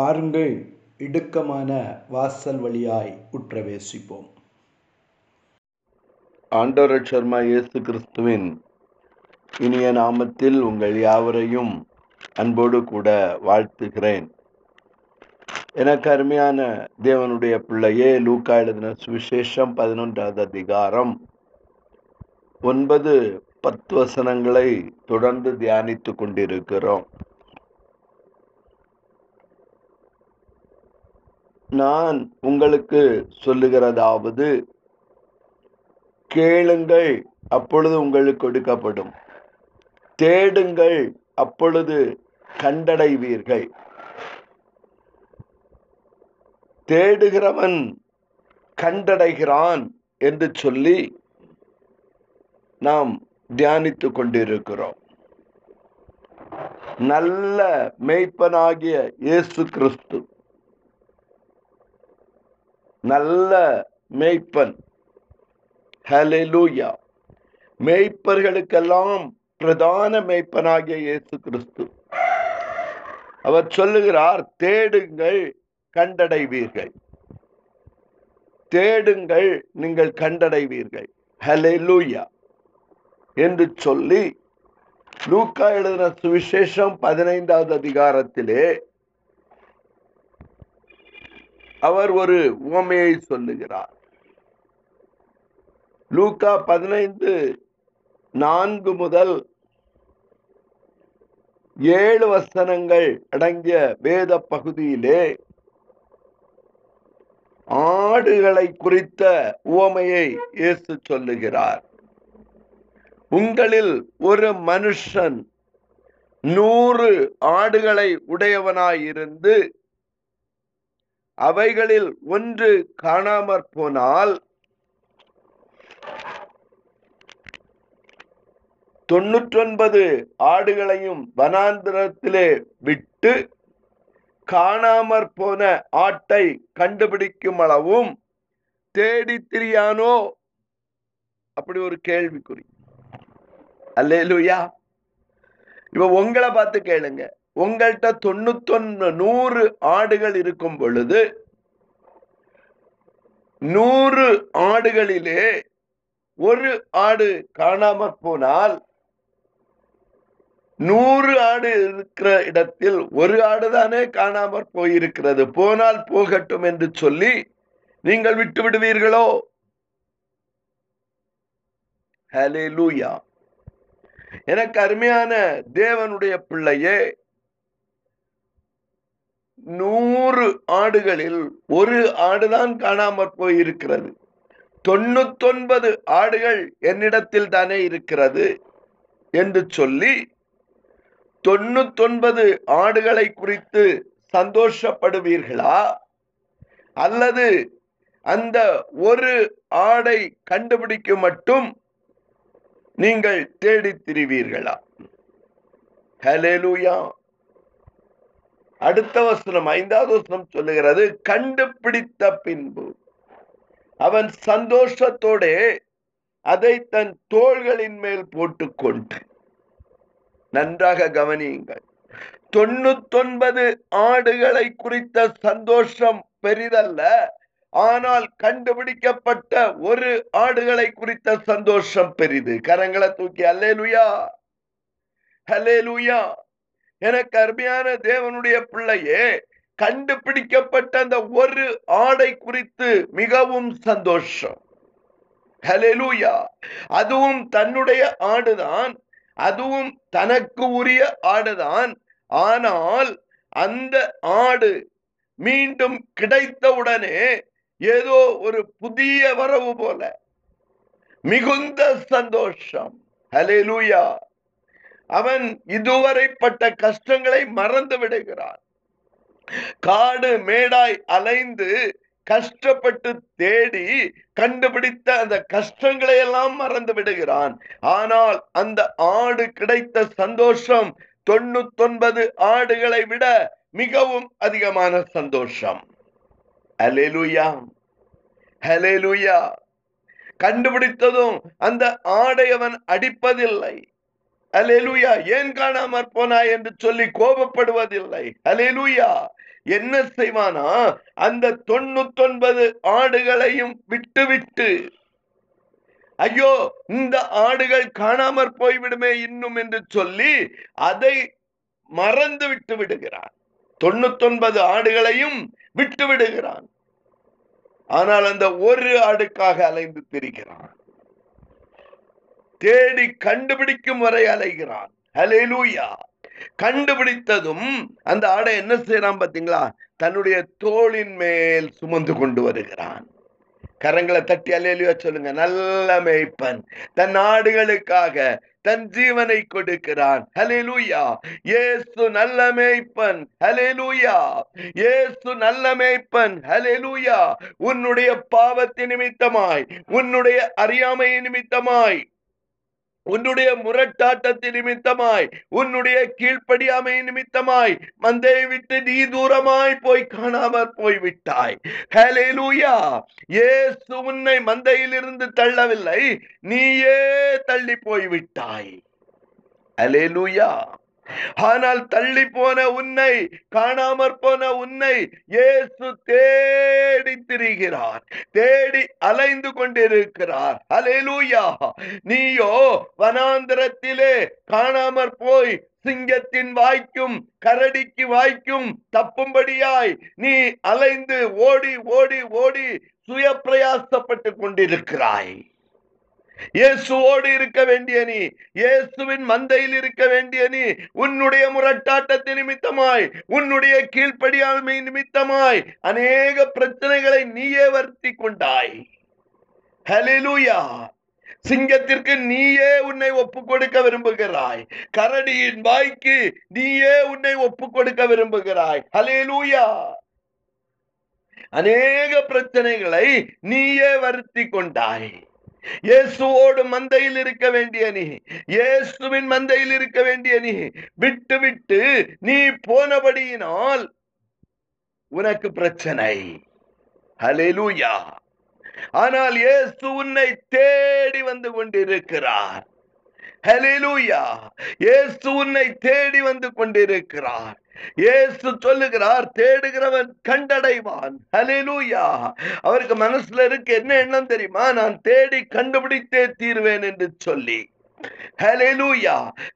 பாருங்கள் இடுக்கமான வாசல் வழியாய் உற்றவேசிப்போம். ஆண்டவர் சர்மா இயேசு கிறிஸ்துவின் இனிய நாமத்தில் உங்கள் யாவரையும் அன்போடு கூட வாழ்த்துகிறேன். எனக்கு அருமையான தேவனுடைய பிள்ளையே லூக்கா எழுதின சுவிசேஷம் பதினொன்றாவது அதிகாரம் ஒன்பது பத்து வசனங்களை தொடர்ந்து தியானித்து கொண்டிருக்கிறோம். நான் உங்களுக்கு சொல்லுகிறதாவது கேளுங்கள் அப்பொழுது உங்களுக்கு கொடுக்கப்படும் தேடுங்கள் அப்பொழுது கண்டடைவீர்கள். தேடுகிறவன் கண்டடைகிறான் என்று சொல்லி நாம் தியானித்து கொண்டிருக்கிறோம். நல்ல மெய்ப்பனாகிய இயேசு கிறிஸ்து நல்ல மேய்ப்பன். ஹலெலூயா மேய்ப்பர்களுக்கெல்லாம் பிரதான மேய்ப்பனாகிய இயேசு கிறிஸ்து அவர் சொல்லுகிறார் தேடுங்கள் கண்டடைவீர்கள். தேடுங்கள் நீங்கள் கண்டடைவீர்கள். ஹலெலூயா என்று சொல்லி லூக்கா எழுதின சுவிசேஷம் பதினைந்தாவது அதிகாரத்திலே அவர் ஒரு உவமையை சொல்லுகிறார். லூக்கா பதினைந்து நான்கு முதல் ஏழு வசனங்கள் அடங்கிய வேத பகுதியிலே ஆடுகளை குறித்த உவமையை இயேசு சொல்லுகிறார். உங்களில் ஒரு மனுஷன் நூறு ஆடுகளை உடையவனாயிருந்து அவைகளில் ஒன்று காணாமற் போனால் தொண்ணூற்றொன்பது ஆடுகளையும் வனாந்திரத்திலே விட்டு காணாமற் போன ஆட்டை கண்டுபிடிக்கும் அளவும் தேடி திரியானோ? அப்படி ஒரு கேள்விக்குறி. அல்லேலுயா. இப்ப உங்களை பார்த்து கேளுங்க. உங்கள்கிட்ட தொண்ணூத்தொன்னு நூறு ஆடுகள் இருக்கும் பொழுது நூறு ஆடுகளிலே ஒரு ஆடு காணாமற் போனால் நூறு ஆடு இருக்கிற இடத்தில் ஒரு ஆடுதானே காணாமற் போயிருக்கிறது. போனால் போகட்டும் என்று சொல்லி நீங்கள் விட்டு விடுவீர்களோ? ஹலே லூயா எனக்கு அருமையான தேவனுடைய பிள்ளையே நூறு ஆடுகளில் ஒரு ஆடுதான் காணாமற் போயிருக்கிறது. தொண்ணூத்தொன்பது ஆடுகள் என்னிடத்தில் தானே இருக்கிறது என்று சொல்லி தொண்ணூத்தொன்பது ஆடுகளை குறித்து சந்தோஷப்படுவீர்களா? அல்லது அந்த ஒரு ஆடை கண்டுபிடிக்க மட்டும் நீங்கள் தேடித் திரிவீர்களா? ஹலேலூயா அடுத்த வசனம் ஐந்தாவது வசனம் சொல்லுகிறது கண்டுபிடித்த பின்பு. அவன் சந்தோஷத்தோட அதை தன் தோள்களின் மேல் போட்டுக்கொண்டு நன்றாக கவனியுங்கள். தொண்ணூத்தொன்பது ஆடுகளை குறித்த சந்தோஷம் பெரிதல்ல ஆனால் கண்டுபிடிக்கப்பட்ட ஒரு ஆடுகளை குறித்த சந்தோஷம் பெரிது. கரங்களை தூக்கி அல்லேலுயா! ஹலேலுயா எனக்கு அருமையான தேவனுடைய பிள்ளையே கண்டுபிடிக்கப்பட்ட அந்த ஒரு ஆடை குறித்து மிகவும் சந்தோஷம். ஹலெலூயா அதுவும் தன்னுடைய ஆடுதான் அதுவும் தனக்கு உரிய ஆடுதான். ஆனால் அந்த ஆடு மீண்டும் கிடைத்தவுடனே ஏதோ ஒரு புதிய வரவு போல மிகுந்த சந்தோஷம். ஹலேலூயா அவன் இதுவரை பட்ட கஷ்டங்களை மறந்து விடுகிறான். காடு மேடாய் அலைந்து கஷ்டப்பட்டு தேடி கண்டுபிடித்த அந்த கஷ்டங்களை எல்லாம் மறந்து விடுகிறான். ஆனால் அந்த ஆடு கிடைத்த சந்தோஷம் தொண்ணூத்தொன்பது ஆடுகளை விட மிகவும் அதிகமான சந்தோஷம். ஹலேலுயா ஹலேலுயா கண்டுபிடித்ததும் அந்த ஆடை அவன் அடிப்பதில்லை. அலேலுயா ஏன் காணாமற் போனாய் என்று சொல்லி கோபப்படுவதில்லை. அலேலுயா என்ன செய்வானா? அந்த தொண்ணூத்தொன்பது ஆடுகளையும் விட்டுவிட்டு ஐயோ இந்த ஆடுகள் காணாமற் போய்விடுமே இன்னும் என்று சொல்லி அதை மறந்து விட்டு விடுகிறான். தொண்ணூத்தொன்பது ஆடுகளையும் விட்டு விடுகிறான். ஆனால் அந்த ஒரு ஆடுக்காக அலைந்து திரிகிறான். தேடி கண்டுபிடிக்கும் வரை அலைகிறான். ஹalleluya கண்டுபிடித்ததும் அந்த ஆடை என்ன செய்யறான் பாத்தீங்களா தன்னுடைய தோளின் மேல் சுமந்து கொண்டு வருகிறான். கரங்களை தட்டி அலையிலுயா சொல்லுங்க. நல்ல மேய்ப்பன். தன் ஆடுகளுக்காக தன் ஜீவனை கொடுக்கிறான். ஹalleluya ஏசு நல்ல மேய்ப்பன். ஹலே லூயா ஏசு நல்ல மேய்ப்பன். ஹalleluya உன்னுடைய பாவத்தின் நிமித்தமாய் உன்னுடைய அறியாமை நிமித்தமாய் உன்னுடைய முரட்டாட்டத்தின் நிமித்தமாய் உன்னுடைய கீழ்ப்படியாமை நிமித்தமாய் மந்தையை விட்டு நீ தூரமாய் போய் காணாமற் போய்விட்டாய். விட்டாய் ஹalleluya இயேசு உன்னை மந்தையிலிருந்து தள்ளவில்லை நீயே தள்ளி போய்விட்டாய். விட்டாய் ஹalleluya ஆனால் தள்ளி போன உன்னை காணாமற் போன உன்னை ஏசு தே தேடி திரிகிறார் தேடி அலைந்து கொண்டிருக்கிறார். அலேலூயா நீயோ வனாந்திரத்திலே காணாமற் போய் சிங்கத்தின் வாய்க்கும் கரடிக்கு வாய்க்கும் தப்பும்படியாய் நீ அலைந்து ஓடி ஓடி ஓடி சுய பிரயாசப்பட்டு கொண்டிருக்கிறாய். இயேசுவோடு இருக்க வேண்டிய நீ இயேசுவின் மந்தையில் இருக்க வேண்டிய நீ உன்னுடைய முரட்டாட்டத்தின் நிமித்தமாய் உன்னுடைய கீழ்ப்படியாமை நிமித்தமாய் அநேக பிரச்சனைகளை நீயே வருத்தி கொண்டாய். ஹலிலூயா சிங்கத்திற்கு நீயே உன்னை ஒப்பு கொடுக்க விரும்புகிறாய். கரடியின் வாய்க்கு நீயே உன்னை ஒப்பு கொடுக்க விரும்புகிறாய். ஹலிலூயா அநேக பிரச்சனைகளை நீயே வருத்தி கொண்டாய். இயேசுவோடு மந்தையில் இருக்க வேண்டிய நீ இயேசுவின் மந்தையில் இருக்க வேண்டிய நீ விட்டு விட்டு நீ போனபடியினால் உனக்கு பிரச்சனை. ஹalleluya. ஆனால் இயேசு உன்னை தேடி வந்து கொண்டிருக்கிறார். ஹalleluya. இயேசு உன்னை தேடி வந்து கொண்டிருக்கிறார். இயேசு சொல்லுகிறார் தேடுகிறவன் கண்டடைவான். ஹalleluya அவருக்கு மனசுல இருக்கு என்ன எண்ணம் தெரியுமா? நான் தேடி கண்டுபிடித்தே தீர்வேன் என்று சொல்லி. ஹalleluya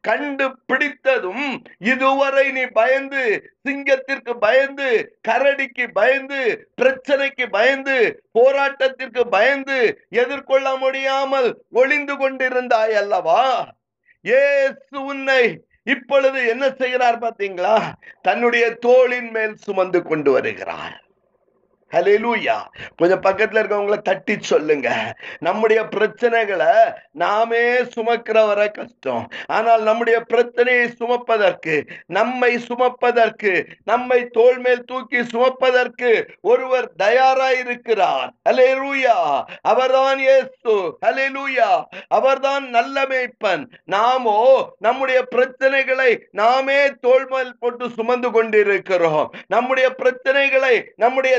கண்டுபிடித்ததும் இதுவரை நீ பயந்து சிங்கத்திற்கு பயந்து கரடிக்கு பயந்து பிரச்சனைக்கு பயந்து போராட்டத்திற்கு பயந்து எதிர்கொள்ள முடியாமல் ஒளிந்து கொண்டிருந்தாய் அல்லவா? ஏசு உன்னை இப்பொழுது என்ன செய்கிறார் பாத்தீங்களா தன்னுடைய தோளின் மேல் சுமந்து கொண்டு வருகிறார். ஹலெலூயா கொஞ்சம் பக்கத்துல இருக்கவங்கள தட்டி சொல்லுங்க. நம்முடைய பிரச்சனைகளை நாமே சுமக்கிற வர கஷ்டம். ஆனால் நம்முடைய பிரச்சனையை சுமப்பதற்கு நம்மை சுமப்பதற்கு நம்மை தோல் மேல் தூக்கி சுமப்பதற்கு ஒருவர் தயாராயிருக்கிறார் ஹலெலூயா அவர்தான் இயேசு. ஹலெலூயா அவர்தான் நல்ல மேய்ப்பன். நாமோ நம்முடைய பிரச்சனைகளை நாமே தோல் மேல் போட்டு சுமந்து கொண்டிருக்கிறோம். நம்முடைய பிரச்சனைகளை நம்முடைய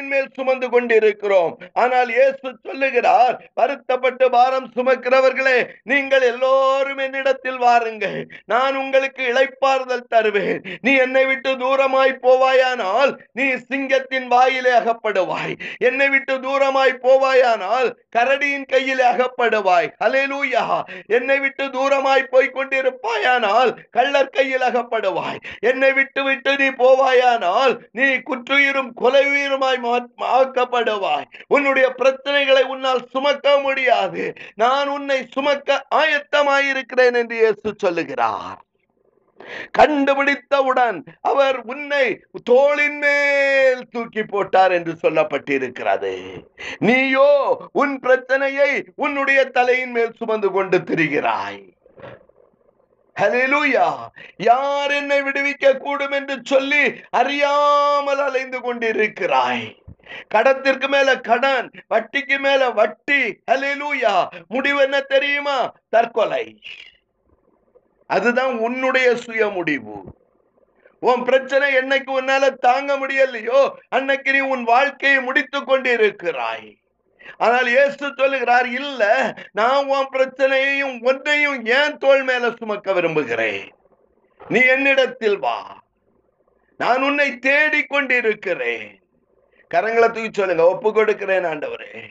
தலையின் மேல் சுமந்து கொண்டிருக்கிறோம். ஆனால் இயேசு சொல்லுகிறார் வருத்தப்பட்டு பாரம் சுமக்கிறவர்களே நீங்கள் எல்லோரும் என்னிடத்தில் வாருங்கள். நான் உங்களுக்கு இழைப்பாறுதல் தருவேன். நீ என்னை விட்டு தூரமாய் போவாயானால் நீ சிங்கத்தின் வாயிலே அகப்படுவாய். என்னை விட்டு தூரமாய் போவாயானால் கரடியின் கையிலே அகப்படுவாய். அலேலூயா என்னை விட்டு தூரமாய் போய் கொண்டிருப்பாயானால் கள்ளர் கையில் அகப்படுவாய். என்னை விட்டு விட்டு நீ போவாயானால் நீ குற்றுயிரும் கொலையுயிருமாய் ஆக்கப்படுவாய் உன்னுடைய பிரச்சனைகளை உன்னால் சுமக்க முடியாது. நான் உன்னை சுமக்க ஆயத்தமாயிருக்கிறேன் என்று இயேசு சொல்லுகிறார். கண்டுபிடித்தவுடன் அவர் உன்னை தோளின் மேல் தூக்கி போட்டார் என்று சொல்லப்பட்டிருக்கிறது. நீயோ உன் பிரச்சனையை உன்னுடைய தலையின் மேல் சுமந்து கொண்டு திரிகிறாய். ஹalleluya. யார் என்னை விடுவிக்க கூடும் என்று சொல்லி அறியாமல் அலைந்து கொண்டிருக்கிறாய். கடத்திற்கு மேல கடன் வட்டிக்கு மேல வட்டி. ஹalleluya. முடிவு என்ன தெரியுமா? தற்கொலை. அதுதான் உன்னுடைய சுய முடிவு. உன் பிரச்சனை என்னைக்கு உன்னால தாங்க முடியலையோ அன்னைக்கு நீ உன் வாழ்க்கையை முடித்துக் கொண்டிருக்கிறாய். ஆனால் இயேசு சொல்லுகிறார் இல்ல நான் உன் பிரச்சனையையும் ஒன்றையும் ஏன் தோல் மேல சுமக்க விரும்புகிறேன்? நீ என்னிடத்தில் வா. நான் உன்னை தேடிக் கொண்டிருக்கிறேன் கரங்களை தூக்கி சொல்லுங்க ஒப்பு கொடுக்கிறேன் ஆண்டவரே.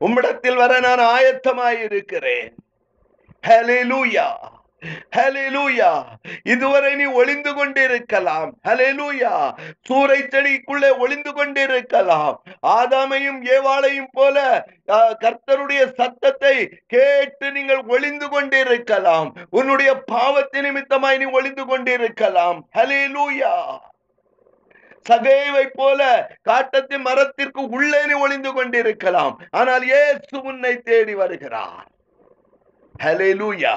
உம்மிடத்தில் வர நான் ஆயத்தமாயிருக்கிறேன். ஹலே லூயா இதுவரை நீ ஒளிந்து கொண்டிருக்கலாம். ஹalleluya. சூறை செடிக்குள்ளே ஒளிந்து கொண்டிருக்கலாம். ஆதாமையும் ஏவாளையும் போல கர்த்தருடைய சத்தத்தை கேட்டு நீங்கள் ஒளிந்து கொண்டிருக்கலாம். உன்னுடைய பாவத்தை நிமித்தமாய் நீ ஒளிந்து கொண்டிருக்கலாம். ஹalleluya. சகைவை போல காட்டத்தின் மரத்திற்கு உள்ளே நீ ஒளிந்து கொண்டிருக்கலாம். ஆனால் ஏசு உன்னை தேடி வருகிறார். ஹalleluya.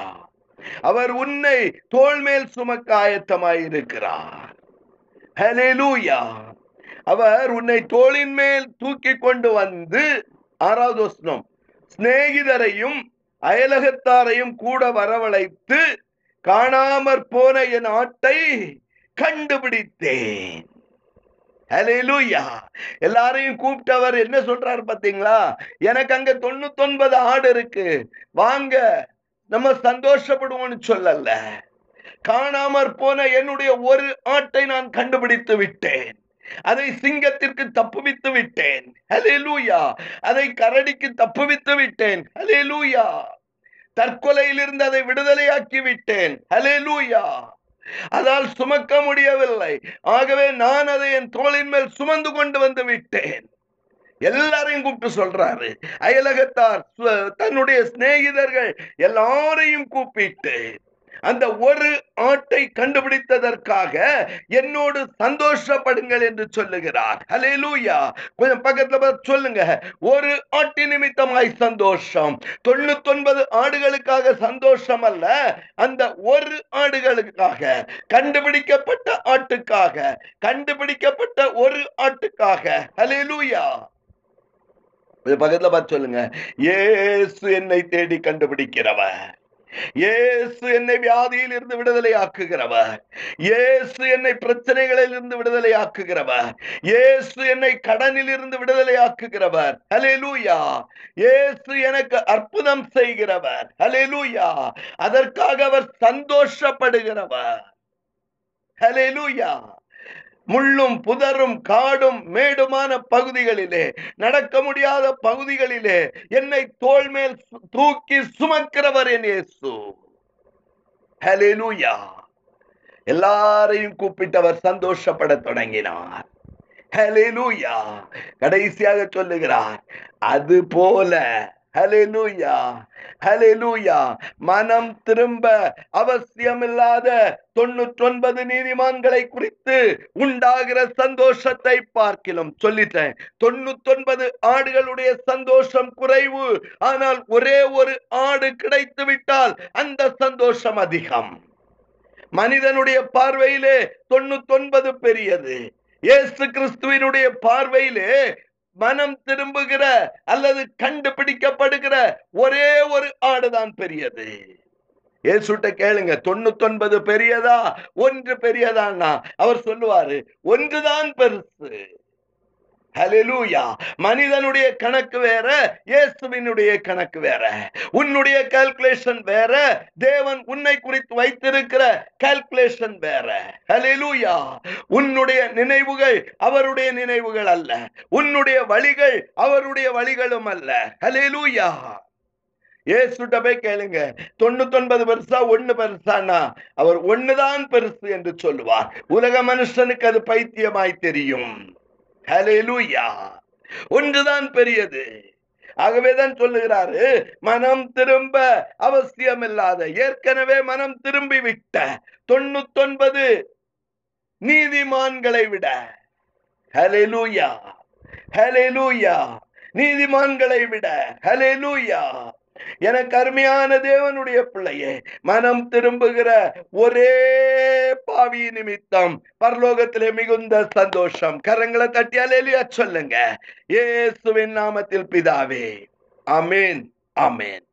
அவர் உன்னை தோல் மேல் சுமக்க ஆயத்தமாயிருக்கிறார். அவர் உன்னை தோளின் மேல் தூக்கி கொண்டு வந்து ஆறாவது வசனம் சிநேகிதரையும் அயலகத்தாரையும் கூட வரவழைத்து காணாமற் போன என் ஆட்டை கண்டுபிடித்தேன். எல்லாரையும் கூப்பிட்டவர் என்ன சொல்றாரு பாத்தீங்களா எனக்கு அங்க தொண்ணூத்தொன்பது ஆடு இருக்கு. வாங்க நம்ம சந்தோஷப்படுவோம்னு சொல்லல. காணாமற் போன என்னுடைய ஒரு ஆட்டை நான் கண்டுபிடித்து விட்டேன். அதை சிங்கத்திற்கு தப்புவித்து விட்டேன். ஹalleluya. அதை கரடிக்கு தப்புவித்து விட்டேன். ஹalleluya. தற்கொலையிலிருந்து அதை விடுதலையாக்கி விட்டேன். ஹalleluya. அதால் சுமக்க முடியவில்லை. ஆகவே நான் அதை என் தோளின் மேல் சுமந்து கொண்டு வந்து விட்டேன். எல்லாரையும் கூப்பிட்டு சொல்றாரு. அயலகத்தார் தன்னுடைய சிநேகிதர்கள் எல்லாரையும் கூப்பிட்டு அந்த ஒரு ஆட்டை கண்டுபிடித்ததற்காக என்னோடு சந்தோஷப்படுங்கள் என்று சொல்லுகிறார். ஹalleluya. கொஞ்சம் பக்கத்துல சொல்லுங்க. ஒரு ஆட்டி நிமித்தமாய் சந்தோஷம். தொண்ணூத்தொன்பது ஆடுகளுக்காக சந்தோஷம் அல்ல அந்த ஒரு ஆடுகளுக்காக கண்டுபிடிக்கப்பட்ட ஆட்டுக்காக கண்டுபிடிக்கப்பட்ட ஒரு ஆட்டுக்காக. ஹலே லூயா பக்கத்துல பார்த்து சொல்லுங்க. ஏசு என்னை தேடி கண்டுபிடிக்கிறவர். இயேசு என்னை வியாதியில் இருந்து விடுதலை ஆக்குகிறவர். இயேசு என்னை பிரச்சனைகளில் இருந்து விடுதலை ஆக்குகிறவர். இயேசு என்னை கடனில் இருந்து விடுதலை ஆக்குகிறவர். லூயா இயேசு எனக்கு அற்புதம் செய்கிறவர். ஹalleluya அதற்காக அவர் சந்தோஷப்படுகிறவர். ஹalleluya முள்ளும் புதரும் காடும் மேடுமான பகுதிகளிலே நடக்க முடியாத பகுதிகளிலே என்னை தோல் மேல் சு- தூக்கி சுமக்கிறவர் என் இயேசு. ஹalleluya எல்லாரையும் கூப்பிட்டவர் சந்தோஷப்பட தொடங்கினார். கடைசியாக சொல்லுகிறார் அது போல ஹலெலூயா ஹலெலூயா மனம் திரும்ப அவசியமில்லாத தொண்ணூற்றொன்பது நீதிமான்களை குறித்து உண்டாகிற சந்தோஷத்தை பார்க்கலாம். சொல்லிட்டேன். தொண்ணூத்தொன்பது ஆடுகளுடைய சந்தோஷம் குறைவு. ஆனால் ஒரே ஒரு ஆடு கிடைத்து விட்டால் அந்த சந்தோஷம் அதிகம். மனிதனுடைய பார்வையிலே தொண்ணூத்தொன்பது பெரியது. இயேசு கிறிஸ்துவினுடைய பார்வையிலே மனம் திரும்புகிற அல்லது கண்டுபிடிக்கப்படுகிற ஒரே ஒரு ஆடுதான் பெரியது. ஏசுட்ட கேளுங்க தொண்ணூத்தொன்பது பெரியதா? ஒன்று பெரியதான்னா? அவர் சொல்லுவாரு ஒன்றுதான் பெருசு. ஹலெலூயா மனிதனுடைய கணக்கு வேற இயேசுவினுடைய கணக்கு வேற. உன்னுடைய கால்குலேஷன் வேற தேவன் உன்னை குறித்து வைத்திருக்கிற கால்குலேஷன் வேற. ஹலெலூயா உன்னுடைய நினைவுகள் அவருடைய நினைவுகள் அல்ல. உன்னுடைய வழிகள் அவருடைய வழிகளும் அல்ல. ஹலெலூயா ஏசுட்ட போய் கேளுங்க. தொண்ணூத்தொன்பது பெருசா ஒண்ணு பெருசானா அவர் ஒண்ணுதான் பெருசு என்று சொல்லுவார். உலக மனுஷனுக்கு அது பைத்தியமாய் தெரியும். ஹalleluya. ஒன்றுதான் பெரியது. ஆகவேதான் சொல்லுகிறாரு மனம் திரும்ப அவசியம் இல்லாத ஏற்கனவே மனம் திரும்பி விட்ட தொண்ணூத்தொன்பது நீதிமான்களை விட. ஹalleluya ஹalleluya நீதிமான்களை விட. ஹalleluya. எனக்கு அருமையான தேவனுடைய பிள்ளையே மனம் திரும்புகிற ஒரே பாவி நிமித்தம் பரலோகத்திலே மிகுந்த சந்தோஷம். கரங்களை தட்டியாலேலியா சொல்லுங்க. இயேசுவின் நாமத்தில் பிதாவே. அமேன் அமேன்